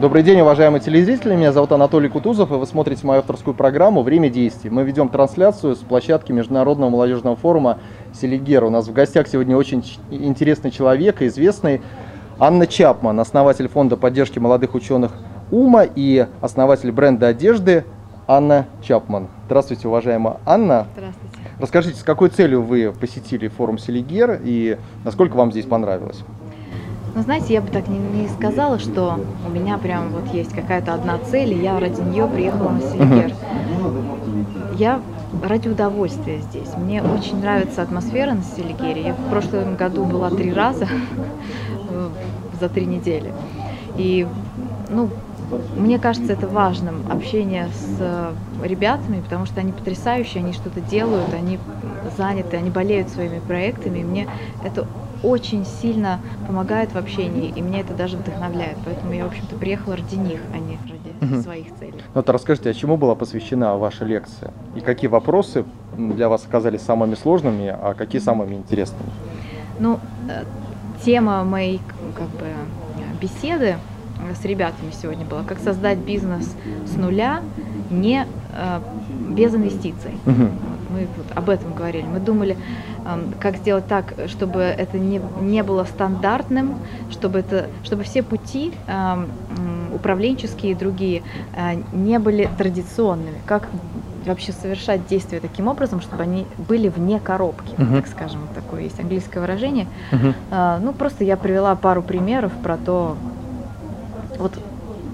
Добрый день, уважаемые телезрители. Меня зовут Анатолий Кутузов, и вы смотрите мою авторскую программу «Время действий». Мы ведем трансляцию с площадки Международного молодежного форума «Селигер». У нас в гостях сегодня очень интересный человек, известный Анна Чапман, основатель фонда поддержки молодых ученых УМА и основатель бренда одежды Анна Чапман. Здравствуйте, уважаемая Анна. Здравствуйте. Расскажите, с какой целью вы посетили форум Селигер и насколько вам здесь понравилось? Ну, знаете, я бы так не, не сказала, что у меня прям вот есть какая-то одна цель, и я ради нее приехала на Селигер. Я ради удовольствия здесь. Мне очень нравится атмосфера на Селигере. Я в прошлом году была три раза за три недели. И, ну, мне кажется, это важным общение с э, ребятами, потому что они потрясающие, они что-то делают, они заняты, они болеют своими проектами. И мне это очень сильно помогает в общении, и мне это даже вдохновляет. Поэтому я, в общем-то, приехала ради них, а не ради угу. своих целей. Ну, вот расскажите, а чему была посвящена ваша лекция? И какие вопросы для вас оказались самыми сложными, а какие самыми интересными? Ну, э, тема моей как бы беседы с ребятами сегодня была, как создать бизнес с нуля, не э, без инвестиций. Угу. Мы вот об этом говорили. Мы думали, э, как сделать так, чтобы это не, не было стандартным, чтобы, это, чтобы все пути э, управленческие и другие э, не были традиционными. Как вообще совершать действия таким образом, чтобы они были вне коробки, uh-huh. так скажем, такое есть английское выражение. Uh-huh. Ну, просто я привела пару примеров про то, вот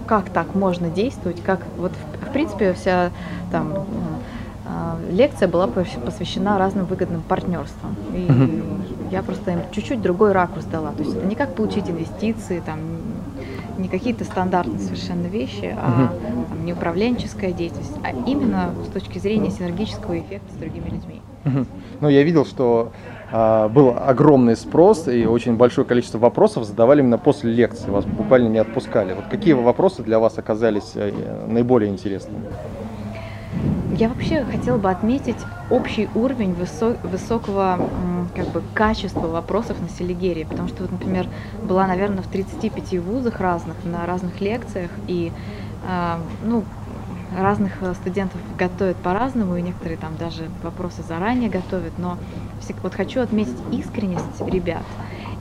как так можно действовать, как вот в, принципе вся там лекция была посвящена разным выгодным партнерствам. И uh-huh. я просто им чуть-чуть другой ракурс дала. То есть это не как получить инвестиции, там, не какие-то стандартные совершенно вещи, а uh-huh. там, не управленческая деятельность, а именно с точки зрения синергического эффекта с другими людьми. Uh-huh. Ну, я видел, что а, был огромный спрос и очень большое количество вопросов задавали именно после лекции, вас буквально не отпускали. Вот какие вопросы для вас оказались э, наиболее интересными? Я вообще хотела бы отметить общий уровень высо- высокого как бы, качества вопросов на Селигерии, потому что, вот, например, была, наверное, в 35 вузах разных, на разных лекциях, и э, ну, разных э, студентов готовят по-разному, и некоторые там даже вопросы заранее готовят, но вот хочу отметить искренность ребят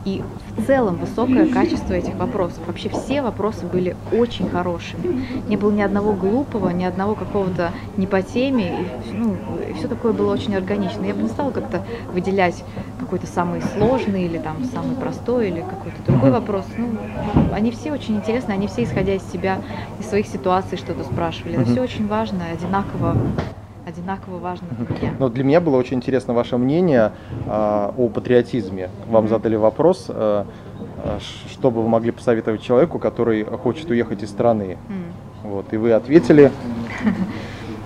и в целом высокое качество этих вопросов. Вообще все вопросы были очень хорошими. Не было ни одного глупого, ни одного какого-то не по теме. И, ну, и все такое было очень органично. Я бы не стала как-то выделять какой-то самый сложный или там самый простой или какой-то другой вопрос. Ну, они все очень интересны, они все исходя из себя, из своих ситуаций что-то спрашивали. Это все очень важно, одинаково одинаково важно для. Но для меня было очень интересно ваше мнение а, о патриотизме. Вам mm-hmm. задали вопрос, а, что бы вы могли посоветовать человеку, который хочет уехать из страны. Вот, и вы ответили.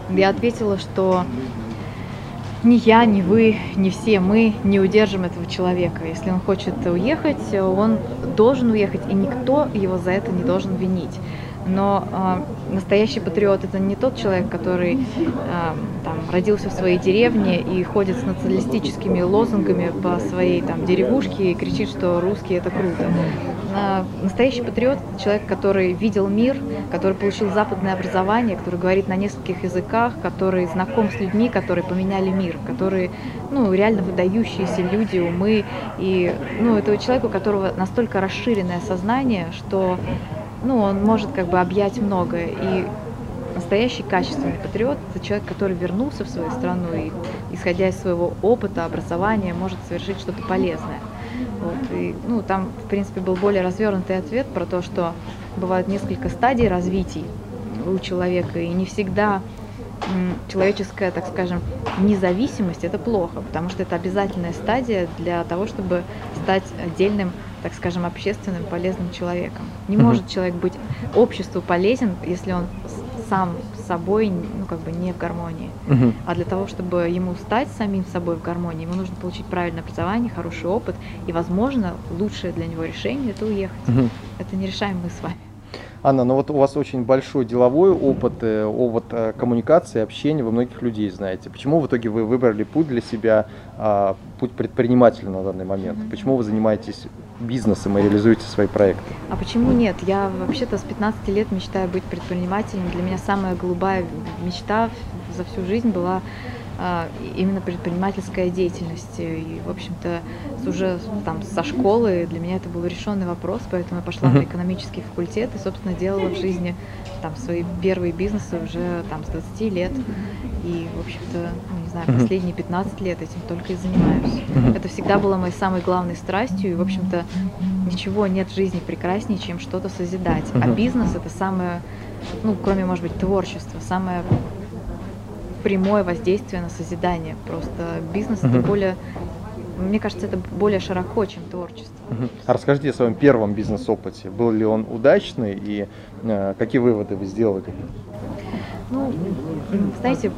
Я ответила, что ни я, ни вы, ни все мы не удержим этого человека. Если он хочет уехать, он должен уехать, и никто его за это не должен винить но э, настоящий патриот это не тот человек, который э, там, родился в своей деревне и ходит с националистическими лозунгами по своей там, деревушке и кричит, что русские это круто. Э, настоящий патриот это человек, который видел мир, который получил западное образование, который говорит на нескольких языках, который знаком с людьми, которые поменяли мир, которые ну, реально выдающиеся люди, умы. И ну, это человек, у которого настолько расширенное сознание, что ну, он может как бы объять многое. И настоящий качественный патриот – это человек, который вернулся в свою страну и, исходя из своего опыта, образования, может совершить что-то полезное. Вот, и, ну, там, в принципе, был более развернутый ответ про то, что бывают несколько стадий развития у человека, и не всегда человеческая, так скажем, независимость – это плохо, потому что это обязательная стадия для того, чтобы стать отдельным так скажем, общественным полезным человеком. Не может человек быть обществу полезен, если он сам с собой, ну, как бы не в гармонии. Мгм. А для того, чтобы ему стать самим собой в гармонии, ему нужно получить правильное образование, хороший опыт, и, возможно, лучшее для него решение – это уехать. Мгм. Это не решаем мы с вами. Анна, ну вот у вас очень большой деловой опыт, э, опыт э, коммуникации, общения, вы многих людей знаете. Почему в итоге вы выбрали путь для себя, а, путь предпринимателя на данный момент? Почему вы занимаетесь бизнесом и реализуете свои проекты? А почему нет? Я вообще-то с 15 лет мечтаю быть предпринимателем. Для меня самая голубая мечта за всю жизнь была а, именно предпринимательская деятельность. И, в общем-то, уже там со школы для меня это был решенный вопрос, поэтому я пошла на экономический факультет и, собственно, делала в жизни там свои первые бизнесы уже там с 20 лет. И, в общем-то, ну, знаю, последние 15 лет этим только и занимаюсь. Это всегда было моей самой главной страстью, и, в общем-то, ничего нет в жизни прекраснее, чем что-то созидать. А бизнес это самое, ну, кроме, может быть, творчества, самое прямое воздействие на созидание. Просто бизнес это более, мне кажется, это более широко, чем творчество. А расскажите о своем первом бизнес-опыте. Был ли он удачный и э, какие выводы вы сделали? Ну, знаете,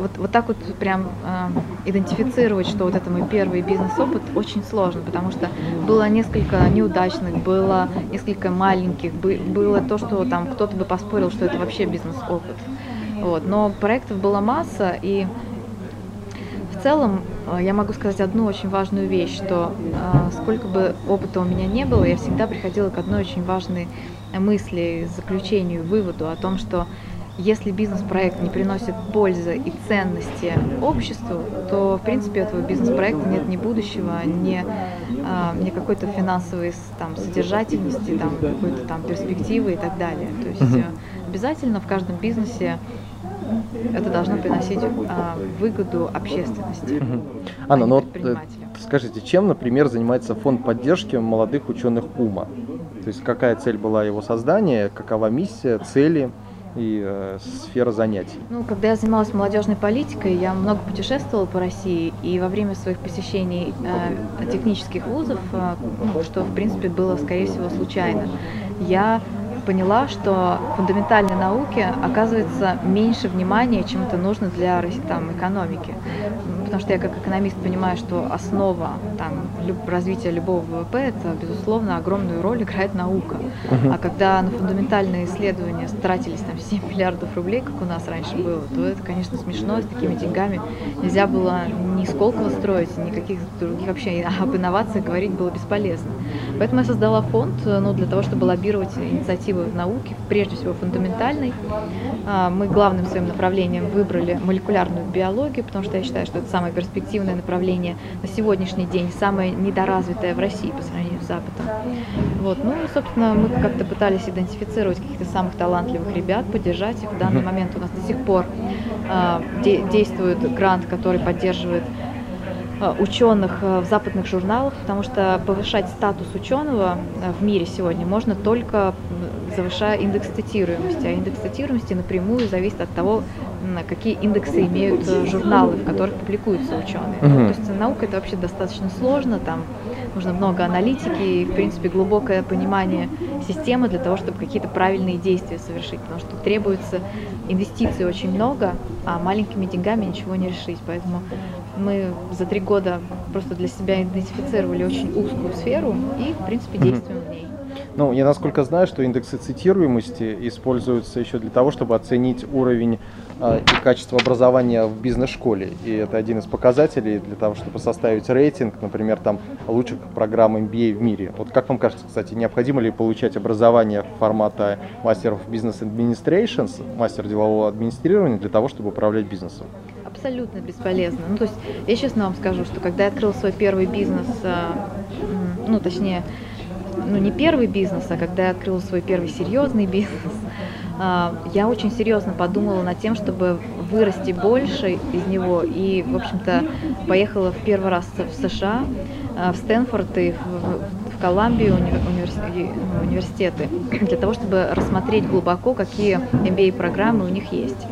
вот, вот так вот прям э, идентифицировать, что вот это мой первый бизнес-опыт, очень сложно, потому что было несколько неудачных, было несколько маленьких, бы- было то, что там кто-то бы поспорил, что это вообще бизнес-опыт. Вот. Но проектов была масса, и в целом э, я могу сказать одну очень важную вещь, что э, сколько бы опыта у меня не было, я всегда приходила к одной очень важной мысли, заключению, выводу о том, что если бизнес-проект не приносит пользы и ценности обществу, то, в принципе, у этого бизнес-проекта нет ни будущего, ни, а, ни какой-то финансовой там, содержательности, там, какой-то там перспективы и так далее. То есть обязательно в каждом бизнесе это должно приносить а, выгоду общественности. А Анна, не ну вот э, скажите, чем, например, занимается фонд поддержки молодых ученых УМА? То есть какая цель была его создания, какова миссия, цели и э, сфера занятий? Ну, когда я занималась молодежной политикой, я много путешествовала по России, и во время своих посещений э, технических вузов, э, что, в принципе, было, скорее всего, случайно, я поняла, что фундаментальной науке оказывается меньше внимания, чем это нужно для там, экономики. Потому что я как экономист понимаю, что основа там, развития любого ВВП это, безусловно, огромную роль играет наука. А когда на фундаментальные исследования тратились там 7 миллиардов рублей, как у нас раньше было, то это, конечно, смешно. С такими деньгами нельзя было ни Сколково строить, никаких других вообще об инновациях говорить было бесполезно. Поэтому я создала фонд ну, для того, чтобы лоббировать инициативы в науке, прежде всего фундаментальной. А, Мы главным своим направлением выбрали молекулярную биологию, потому что я считаю, что это самое перспективное направление на сегодняшний день, самое недоразвитое в России по сравнению с Западом. Вот. Ну, собственно, мы как-то пытались идентифицировать каких-то самых талантливых ребят, поддержать их. В данный момент у нас до сих пор а, де- действует грант, который поддерживает а, ученых а, в западных журналах, потому что повышать статус ученого в мире сегодня можно только завышая индекс цитируемости. А индекс цитируемости напрямую зависит от того, м, какие индексы имеют э, журналы, в которых публикуются ученые. Мгм. То есть наука это вообще достаточно сложно, там нужно много аналитики и, в принципе, глубокое понимание системы для того, чтобы какие-то правильные действия совершить, потому что требуется инвестиций очень много, а маленькими деньгами ничего не решить. Поэтому мы за три года просто для себя идентифицировали очень узкую сферу и, в принципе, действуем в ней. Ну, я насколько знаю, что индексы цитируемости используются еще для того, чтобы оценить уровень и качество образования в бизнес-школе. И это один из показателей для того, чтобы составить рейтинг, например, там лучших программ MBA в мире. Вот как вам кажется, кстати, необходимо ли получать образование формата мастер of Business Administrations, мастер делового администрирования для того, чтобы управлять бизнесом? Абсолютно бесполезно. Ну, то есть, я честно вам скажу, что когда я открыл свой первый бизнес, а, ну, точнее, ну, не первый бизнес, а когда я открыла свой первый серьезный бизнес, а, я очень серьезно подумала над тем, чтобы вырасти больше из него. И, в общем-то, поехала в первый раз в США, а, в Стэнфорд и в, в Колумбию уни- универс- и- ну, университеты, для того, чтобы рассмотреть глубоко, какие MBA-программы у них есть.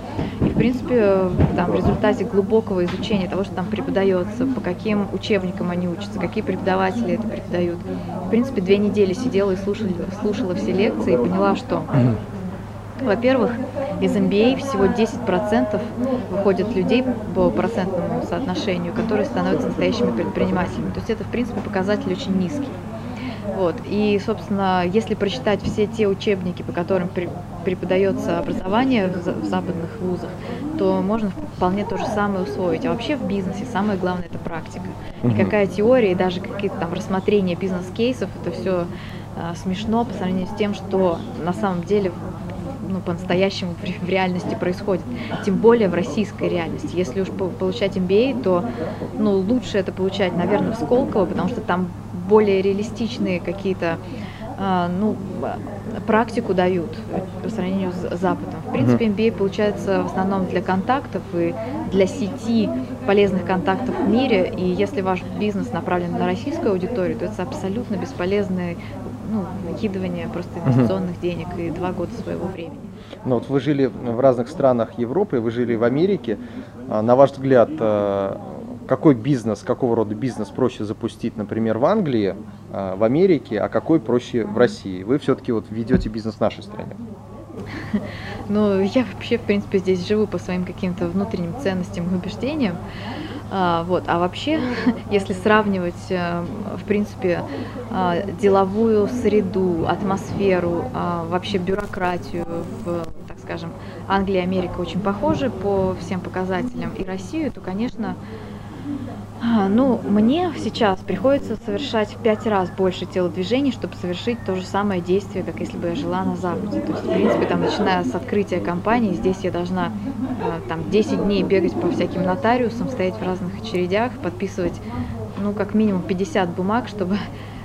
И, в принципе, там, в результате глубокого изучения того, что там преподается, по каким учебникам они учатся, какие преподаватели это преподают, в принципе, две недели сидела и слушала, слушала все лекции и поняла, что Во-первых, из MBA всего 10% выходят людей по процентному соотношению, которые становятся настоящими предпринимателями. То есть это, в принципе, показатель очень низкий. Вот. И, собственно, если прочитать все те учебники, по которым преподается образование в западных вузах, то можно вполне то же самое усвоить. А вообще в бизнесе самое главное это практика. Никакая теория и даже какие-то там рассмотрения бизнес-кейсов, это все а, смешно по сравнению с тем, что на самом деле ну, по-настоящему в реальности происходит. Тем более в российской реальности. Если уж получать MBA, то ну, лучше это получать, наверное, в Сколково, потому что там более реалистичные какие-то а, ну, практику дают по сравнению с Западом. В принципе, MBA получается в основном для контактов и для сети полезных контактов в мире. И если ваш бизнес направлен на российскую аудиторию, то это абсолютно бесполезное ну, выкидывание просто инвестиционных денег и два года своего времени. Ну вот вы жили в разных странах Европы, вы жили в Америке. А, на ваш взгляд, а, какой бизнес, какого рода бизнес проще запустить, например, в Англии, а, в Америке, а какой проще в России? Вы все-таки вот ведете бизнес в нашей стране. Ну, я вообще, в принципе, здесь живу по своим каким-то внутренним ценностям и убеждениям. А, вот. а вообще, если сравнивать, э, в принципе, а, деловую среду, атмосферу, а, вообще бюрократию в, так скажем, Англия и Америка очень похожи по всем показателям, и Россию, то, конечно, ну, мне сейчас приходится совершать в пять раз больше телодвижений, чтобы совершить то же самое действие, как если бы я жила на Западе. То есть, в принципе, там, начиная с открытия компании, здесь я должна а, там 10 дней бегать по всяким нотариусам, стоять в разных очередях, подписывать, ну, как минимум 50 бумаг, чтобы а,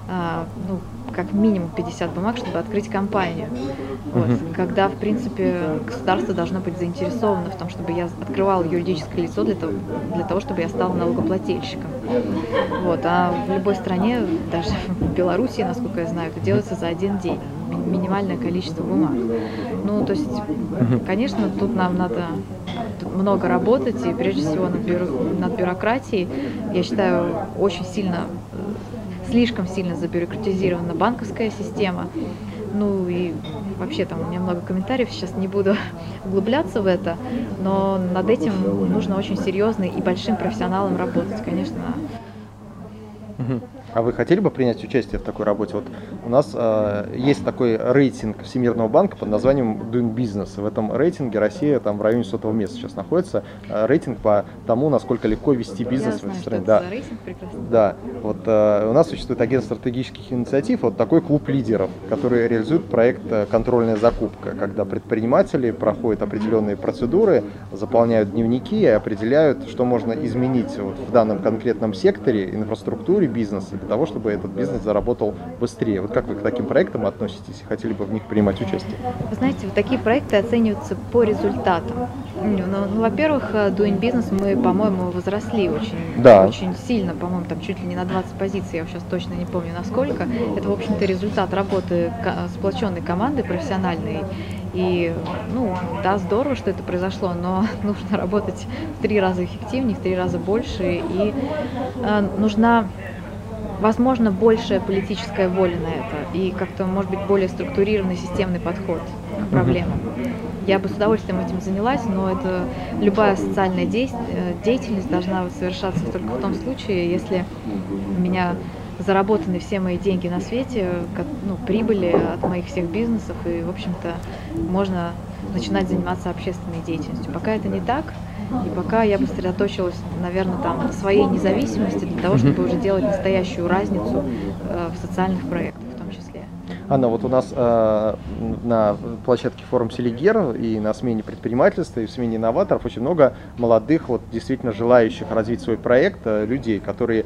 ну, как минимум 50 бумаг, чтобы открыть компанию. Вот. Когда, в принципе, государство должно быть заинтересовано в том, чтобы я открывала юридическое лицо для того, для того чтобы я стала налогоплательщиком. Вот. А в любой стране, даже в Беларуси, насколько я знаю, это делается за один день. Минимальное количество бумаг. Ну, то есть, конечно, тут нам надо много работать, и прежде всего над, бюро, над бюрократией, я считаю, очень сильно слишком сильно забюрократизирована банковская система. Ну и вообще там у меня много комментариев, сейчас не буду углубляться в это, но над этим нужно очень серьезно и большим профессионалом работать, конечно. А вы хотели бы принять участие в такой работе? Вот у нас э, есть такой рейтинг Всемирного банка под названием Doing Business. В этом рейтинге Россия там в районе сотого места сейчас находится. Э, рейтинг по тому, насколько легко вести бизнес Я в этой стране. Да. рейтинг прекрасно. Да. Вот э, у нас существует агентство стратегических инициатив, вот такой клуб лидеров, который реализует проект э, «Контрольная закупка», когда предприниматели проходят определенные процедуры, заполняют дневники и определяют, что можно изменить вот в данном конкретном секторе, инфраструктуре бизнеса, для того, чтобы этот бизнес заработал быстрее. Вот как вы к таким проектам относитесь и хотели бы в них принимать участие? Вы знаете, вот такие проекты оцениваются по результатам. Ну, ну, во-первых, э, Doing Business мы, по-моему, возросли очень, да. очень сильно, по-моему, там чуть ли не на 20 позиций, я сейчас точно не помню насколько. Это, в общем-то, результат работы сплоченной команды профессиональной. И, ну, да, здорово, что это произошло, но нужно работать в три раза эффективнее, в три раза больше, и э, нужна возможно, большая политическая воля на это и как-то, может быть, более структурированный системный подход к проблемам. Я бы с удовольствием этим занялась, но это любая социальная э, деятельность должна совершаться только в том случае, если у меня заработаны все мои деньги на свете, ну, прибыли от моих всех бизнесов, и, в общем-то, можно начинать заниматься общественной деятельностью. Пока это не так, и пока я бы сосредоточилась, наверное, там, на своей независимости для того, чтобы уже делать настоящую разницу э, в социальных проектах в том числе. Анна, вот у нас э, на площадке форум Селигер и на смене предпринимательства и в смене инноваторов очень много молодых, вот действительно желающих развить свой проект э, людей, которые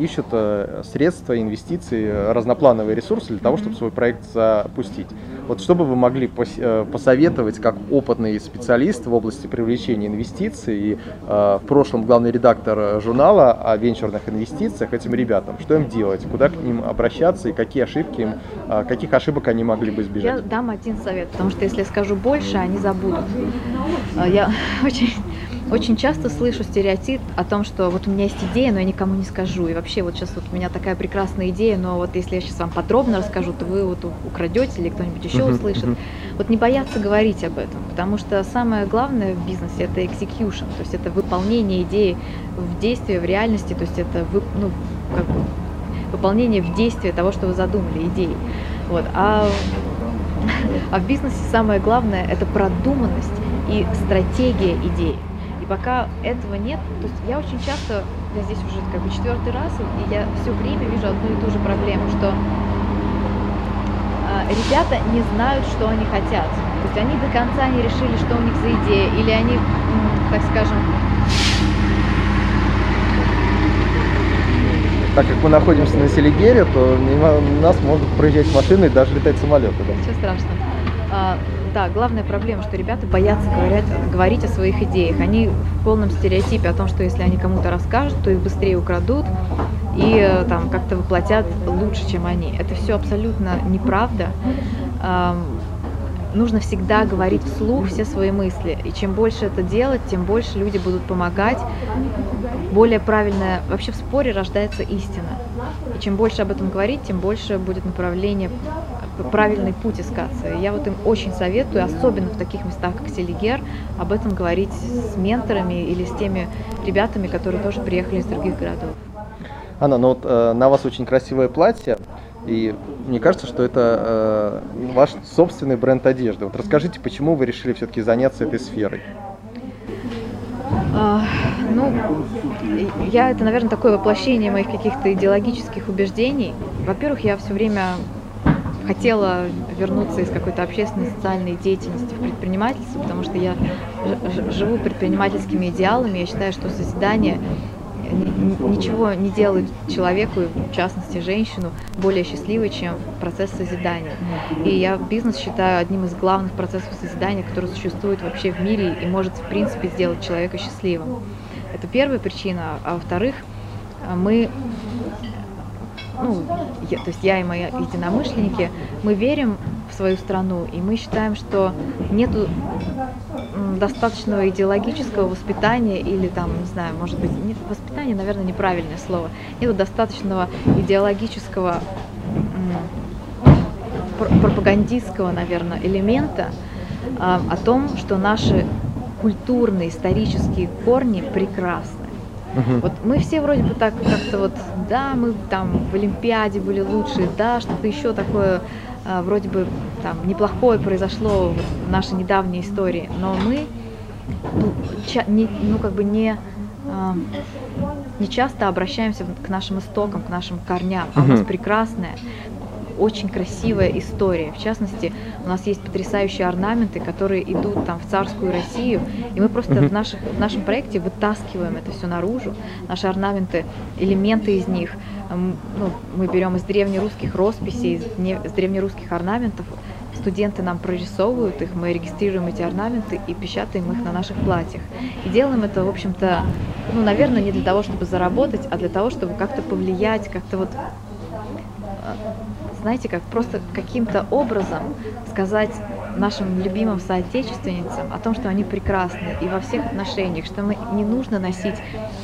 ищут э, средства, инвестиции, разноплановые ресурсы для того, чтобы свой проект запустить. Вот что бы вы могли э, посоветовать как опытный специалист в области привлечения инвестиций и э, в прошлом главный редактор журнала о венчурных инвестициях этим ребятам? Что им делать? Куда к ним обращаться и какие ошибки им, каких ошибок они могли бы избежать? Я дам один совет, потому что если я скажу больше, они забудут. Я очень Очень часто слышу стереотип о том, что вот у меня есть идея, но я никому не скажу. И вообще вот сейчас вот у меня такая прекрасная идея, но вот если я сейчас вам подробно расскажу, то вы вот украдете или кто-нибудь еще услышит. Вот не бояться говорить об этом, потому что самое главное в бизнесе это execution, то есть это выполнение идеи в действии, в реальности, то есть это вы, ну, как бы выполнение в действии того, что вы задумали, идеи. Вот. А, а в бизнесе самое главное это продуманность и стратегия идеи пока этого нет, то есть я очень часто, я здесь уже как бы четвертый раз, и я все время вижу одну и ту же проблему, что э, ребята не знают, что они хотят. То есть они до конца не решили, что у них за идея, или они, так скажем, так как мы находимся на Селигере, то мимо нас могут проезжать машины и даже летать самолеты. Да. Ничего страшного. Да, главная проблема, что ребята боятся говорить, говорить о своих идеях. Они в полном стереотипе о том, что если они кому-то расскажут, то их быстрее украдут и э, там как-то воплотят лучше, чем они. Это все абсолютно неправда. Нужно всегда говорить вслух все свои мысли. И чем больше это делать, тем больше люди будут помогать. Более правильное... Вообще в споре рождается истина. И чем больше об этом говорить, тем больше будет направление правильный путь искаться. Я вот им очень советую, особенно в таких местах, как Селигер, об этом говорить с менторами или с теми ребятами, которые тоже приехали из других городов. Анна, ну вот э, на вас очень красивое платье, и мне кажется, что это э, ваш собственный бренд одежды. Вот расскажите, почему вы решили все-таки заняться этой сферой? А, ну, я это, наверное, такое воплощение моих каких-то идеологических убеждений. Во-первых, я все время хотела вернуться из какой-то общественной социальной деятельности в предпринимательство, потому что я живу предпринимательскими идеалами. Я считаю, что созидание ничего не делает человеку, в частности женщину, более счастливой, чем процесс созидания. И я бизнес считаю одним из главных процессов созидания, который существует вообще в мире и может, в принципе, сделать человека счастливым. Это первая причина. А во-вторых, мы ну, я, то есть я и мои единомышленники, мы верим в свою страну, и мы считаем, что нет достаточного идеологического воспитания или там, не знаю, может быть, нет, воспитание, наверное, неправильное слово, нет достаточного идеологического пропагандистского, наверное, элемента а, о том, что наши культурные, исторические корни прекрасны. Угу. Вот мы все вроде бы так как-то вот, да, мы там в Олимпиаде были лучшие, да, что-то еще такое а, вроде бы там неплохое произошло в нашей недавней истории, но мы ну, ча- не, ну как бы не а, не часто обращаемся к нашим истокам, к нашим корням, а у нас прекрасная очень красивая история. В частности, у нас есть потрясающие орнаменты, которые идут там в царскую Россию, и мы просто в, наших, в нашем проекте вытаскиваем это все наружу. Наши орнаменты, элементы из них, ну, мы берем из древнерусских росписей, из, из древнерусских орнаментов, студенты нам прорисовывают их, мы регистрируем эти орнаменты и печатаем их на наших платьях. И делаем это, в общем-то, ну, наверное, не для того, чтобы заработать, а для того, чтобы как-то повлиять, как-то вот знаете, как просто каким-то образом сказать нашим любимым соотечественницам о том, что они прекрасны и во всех отношениях, что мы не нужно носить,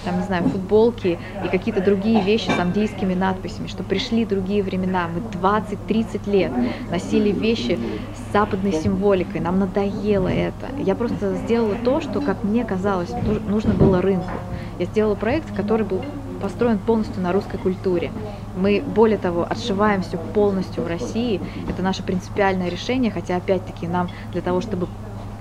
там, не знаю, футболки и какие-то другие вещи с английскими надписями, что пришли другие времена, мы 20-30 лет носили вещи с западной символикой, нам надоело это. Я просто сделала то, что, как мне казалось, нужно было рынку. Я сделала проект, который был построен полностью на русской культуре. Мы, более того, отшиваем все полностью в России. Это наше принципиальное решение, хотя, опять-таки, нам для того, чтобы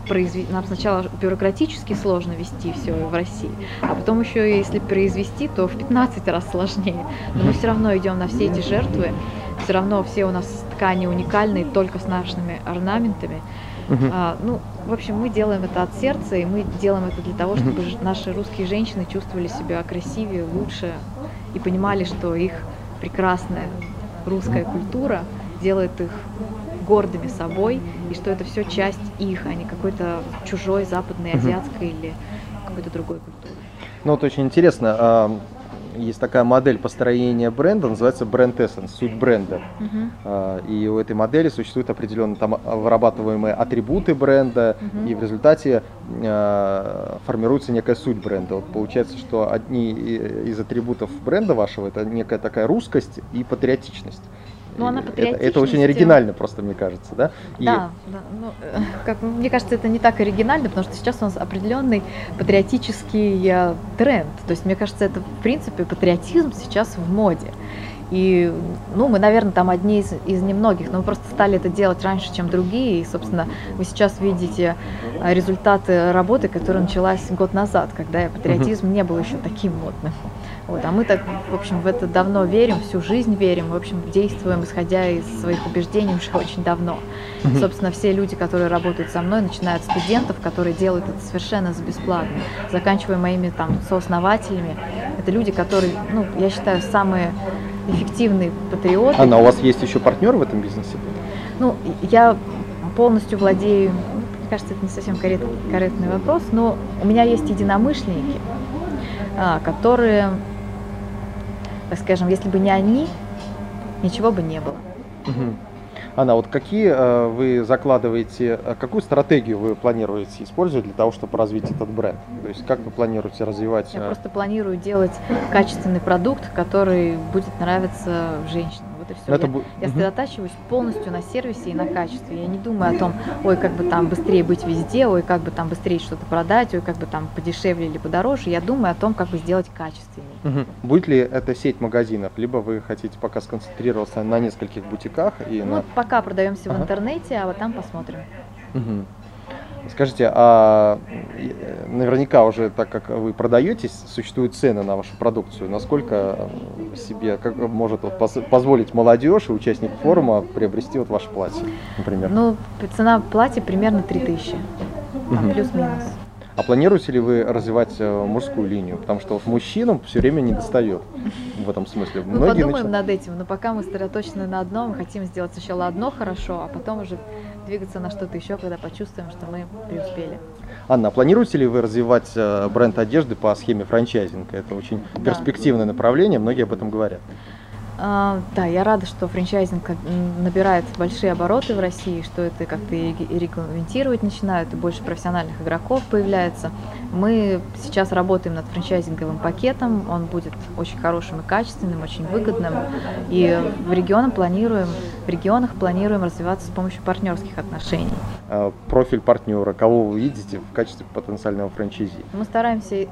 произвести, нам сначала бюрократически сложно вести все в России, а потом еще если произвести, то в 15 раз сложнее. Но мы все равно идем на все эти жертвы, все равно все у нас ткани уникальные, только с нашими орнаментами. Uh-huh. А, ну, в общем, мы делаем это от сердца, и мы делаем это для того, чтобы uh-huh. наши русские женщины чувствовали себя красивее, лучше и понимали, что их прекрасная русская культура делает их гордыми собой, и что это все часть их, а не какой-то чужой западной, азиатской uh-huh. или какой-то другой культуры. Ну вот очень интересно. А, есть такая модель построения бренда, называется бренд Essence, суть бренда. Угу. И у этой модели существуют определенно там вырабатываемые атрибуты бренда, угу. и в результате э, формируется некая суть бренда. Вот получается, что одни из атрибутов бренда вашего это некая такая русскость и патриотичность. Ну, она это, это очень оригинально, просто мне кажется, да? И... Да, да ну, э, как, мне кажется, это не так оригинально, потому что сейчас у нас определенный патриотический э, тренд. То есть, мне кажется, это, в принципе, патриотизм сейчас в моде. И, ну, мы, наверное, там одни из, из немногих, но мы просто стали это делать раньше, чем другие. И, собственно, вы сейчас видите э, результаты работы, которая началась год назад, когда патриотизм не был еще таким модным. Вот, а мы так, в общем, в это давно верим, всю жизнь верим, в общем, действуем, исходя из своих убеждений уже очень давно. Mm-hmm. Собственно, все люди, которые работают со мной, начиная от студентов, которые делают это совершенно бесплатно, заканчивая моими там сооснователями, это люди, которые, ну, я считаю, самые эффективные патриоты. Анна, у вас есть еще партнер в этом бизнесе? Ну, я полностью владею, мне кажется, это не совсем корректный вопрос, но у меня есть единомышленники, а, которые так скажем, если бы не они, ничего бы не было. Угу. Анна, вот какие э, вы закладываете, э, какую стратегию вы планируете использовать для того, чтобы развить этот бренд? То есть как вы планируете развивать? Я э... просто планирую делать качественный продукт, который будет нравиться женщинам. Вот и все. Это я, бу... я сосредотачиваюсь полностью на сервисе и на качестве. Я не думаю о том, ой, как бы там быстрее быть везде, ой, как бы там быстрее что-то продать, ой, как бы там подешевле или подороже. Я думаю о том, как бы сделать качественнее. Угу. Будет ли это сеть магазинов, либо вы хотите пока сконцентрироваться на нескольких бутиках? И ну, на... пока продаемся ага. в интернете, а вот там посмотрим. Угу. Скажите, а наверняка уже, так как вы продаетесь, существуют цены на вашу продукцию. Насколько себе как может вот, позволить молодежь и участник форума приобрести вот ваше платье, например? Ну, цена платья примерно 3000, угу. плюс-минус. А планируете ли вы развивать э, мужскую линию? Потому что вот мужчинам все время не достает в этом смысле. Мы Многие подумаем начинают... над этим, но пока мы сосредоточены на одном, мы хотим сделать сначала одно хорошо, а потом уже двигаться на что-то еще, когда почувствуем, что мы преуспели. Анна, а планируете ли вы развивать э, бренд одежды по схеме франчайзинга? Это очень да. перспективное направление, многие об этом говорят. А, да, я рада, что франчайзинг набирает большие обороты в России, что это как-то и регламентировать начинают, и больше профессиональных игроков появляется. Мы сейчас работаем над франчайзинговым пакетом, он будет очень хорошим и качественным, очень выгодным. И в регионах планируем, в регионах планируем развиваться с помощью партнерских отношений. А профиль партнера, кого вы видите в качестве потенциального франчайзи? Мы стараемся, э,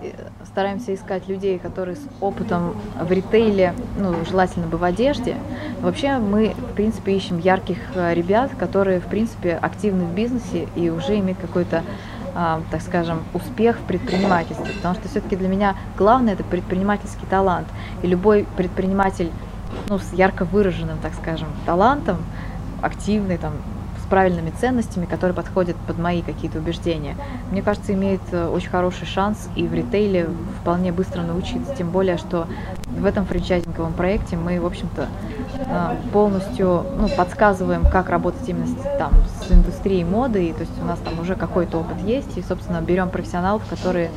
стараемся искать людей, которые с опытом в ритейле, ну, желательно бы в одежде. Вообще мы, в принципе, ищем ярких э, ребят, которые, в принципе, активны в бизнесе и уже имеют какой-то а, так скажем, успех в предпринимательстве. Потому что все-таки для меня главное это предпринимательский талант. И любой предприниматель ну, с ярко выраженным, так скажем, талантом, активный, там, с правильными ценностями, которые подходят под мои какие-то убеждения, мне кажется, имеет э, очень хороший шанс и в ритейле вполне быстро научиться. Тем более, что в этом франчайзинговом проекте мы, в общем-то, э, полностью ну, подсказываем, как работать именно с, там, с индустрией моды, и, то есть у нас там уже какой-то опыт есть, и, собственно, берем профессионалов, которые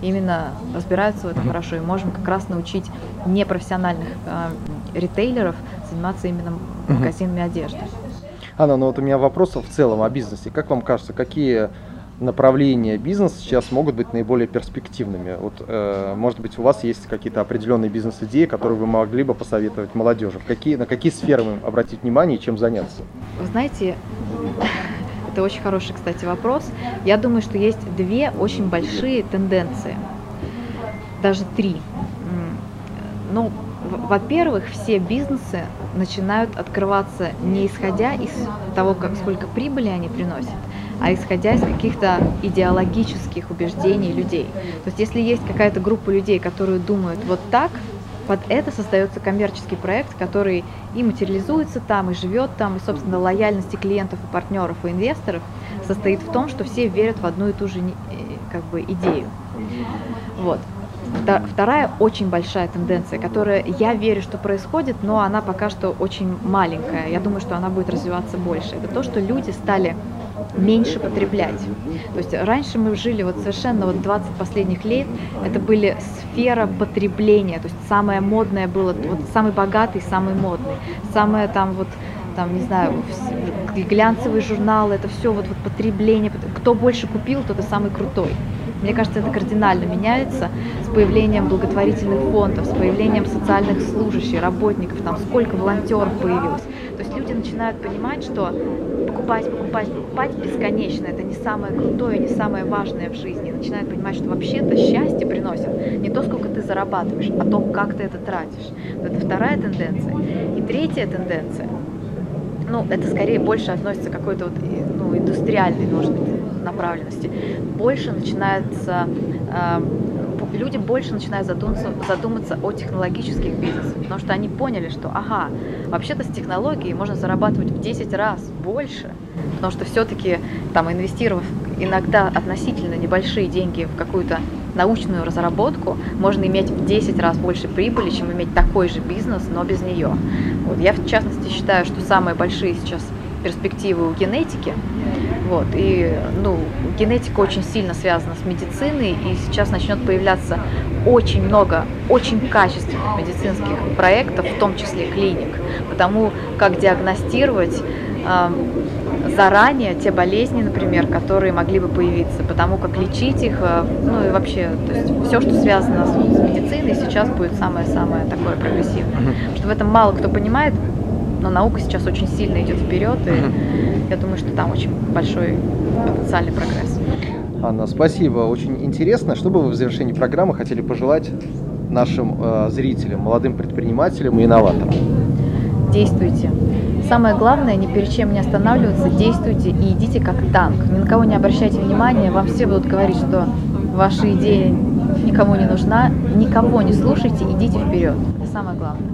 именно разбираются в этом хорошо, и можем как раз научить непрофессиональных э, ритейлеров заниматься именно магазинами одежды. Анна, ну вот у меня вопрос в целом о бизнесе. Как вам кажется, какие направления бизнеса сейчас могут быть наиболее перспективными? Вот, э, может быть, у вас есть какие-то определенные бизнес-идеи, которые вы могли бы посоветовать молодежи? Какие, на какие сферы вы обратить внимание и чем заняться? Вы знаете, это очень хороший, кстати, вопрос. Я думаю, что есть две очень большие тенденции, даже три. Ну, во-первых, все бизнесы начинают открываться не исходя из того, как, сколько прибыли они приносят, а исходя из каких-то идеологических убеждений людей. То есть если есть какая-то группа людей, которые думают вот так, под это создается коммерческий проект, который и материализуется там, и живет там, и, собственно, лояльности клиентов и партнеров и инвесторов состоит в том, что все верят в одну и ту же э, как бы, идею. Вот. Вторая очень большая тенденция, которая я верю, что происходит, но она пока что очень маленькая. Я думаю, что она будет развиваться больше. Это то, что люди стали меньше потреблять. То есть раньше мы жили вот совершенно вот 20 последних лет, это были сфера потребления, то есть самое модное было, вот самый богатый, самый модный, самое там вот там, не знаю, глянцевые журналы, это все вот, вот потребление, кто больше купил, тот и самый крутой. Мне кажется, это кардинально меняется с появлением благотворительных фондов, с появлением социальных служащих, работников, там сколько волонтеров появилось. То есть люди начинают понимать, что покупать, покупать, покупать бесконечно, это не самое крутое, не самое важное в жизни. Начинают понимать, что вообще-то счастье приносит не то, сколько ты зарабатываешь, а то, как ты это тратишь. Это вторая тенденция. И третья тенденция, ну, это скорее больше относится к какой-то вот, ну, индустриальной, может быть, направленности, больше начинается э, люди больше начинают задуматься, задуматься о технологических бизнесах, потому что они поняли, что, ага, вообще-то с технологией можно зарабатывать в 10 раз больше, потому что все-таки там инвестировав иногда относительно небольшие деньги в какую-то научную разработку, можно иметь в 10 раз больше прибыли, чем иметь такой же бизнес, но без нее. Вот. Я в частности считаю, что самые большие сейчас перспективы у генетики вот, и, ну, генетика очень сильно связана с медициной, и сейчас начнет появляться очень много, очень качественных медицинских проектов, в том числе клиник, потому как диагностировать э, заранее те болезни, например, которые могли бы появиться, потому как лечить их, э, ну и вообще, то есть все, что связано с, с медициной, сейчас будет самое-самое такое прогрессивное. Mm-hmm. Что в этом мало кто понимает, но наука сейчас очень сильно идет вперед, и я думаю, что там очень большой потенциальный прогресс. Анна, спасибо. Очень интересно. Что бы вы в завершении программы хотели пожелать нашим э, зрителям, молодым предпринимателям и инноваторам? Действуйте. Самое главное, ни перед чем не останавливаться, действуйте и идите как танк. Ни на кого не обращайте внимания, вам все будут говорить, что ваша идея никому не нужна. Никого не слушайте, идите вперед. Это самое главное.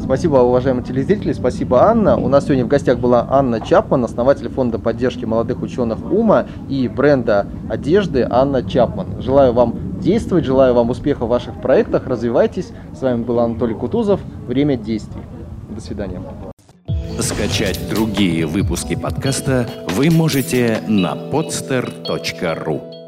Спасибо, уважаемые телезрители, спасибо, Анна. У нас сегодня в гостях была Анна Чапман, основатель фонда поддержки молодых ученых УМА и бренда одежды Анна Чапман. Желаю вам действовать, желаю вам успеха в ваших проектах, развивайтесь. С вами был Анатолий Кутузов. Время действий. До свидания. Скачать другие выпуски подкаста вы можете на podster.ru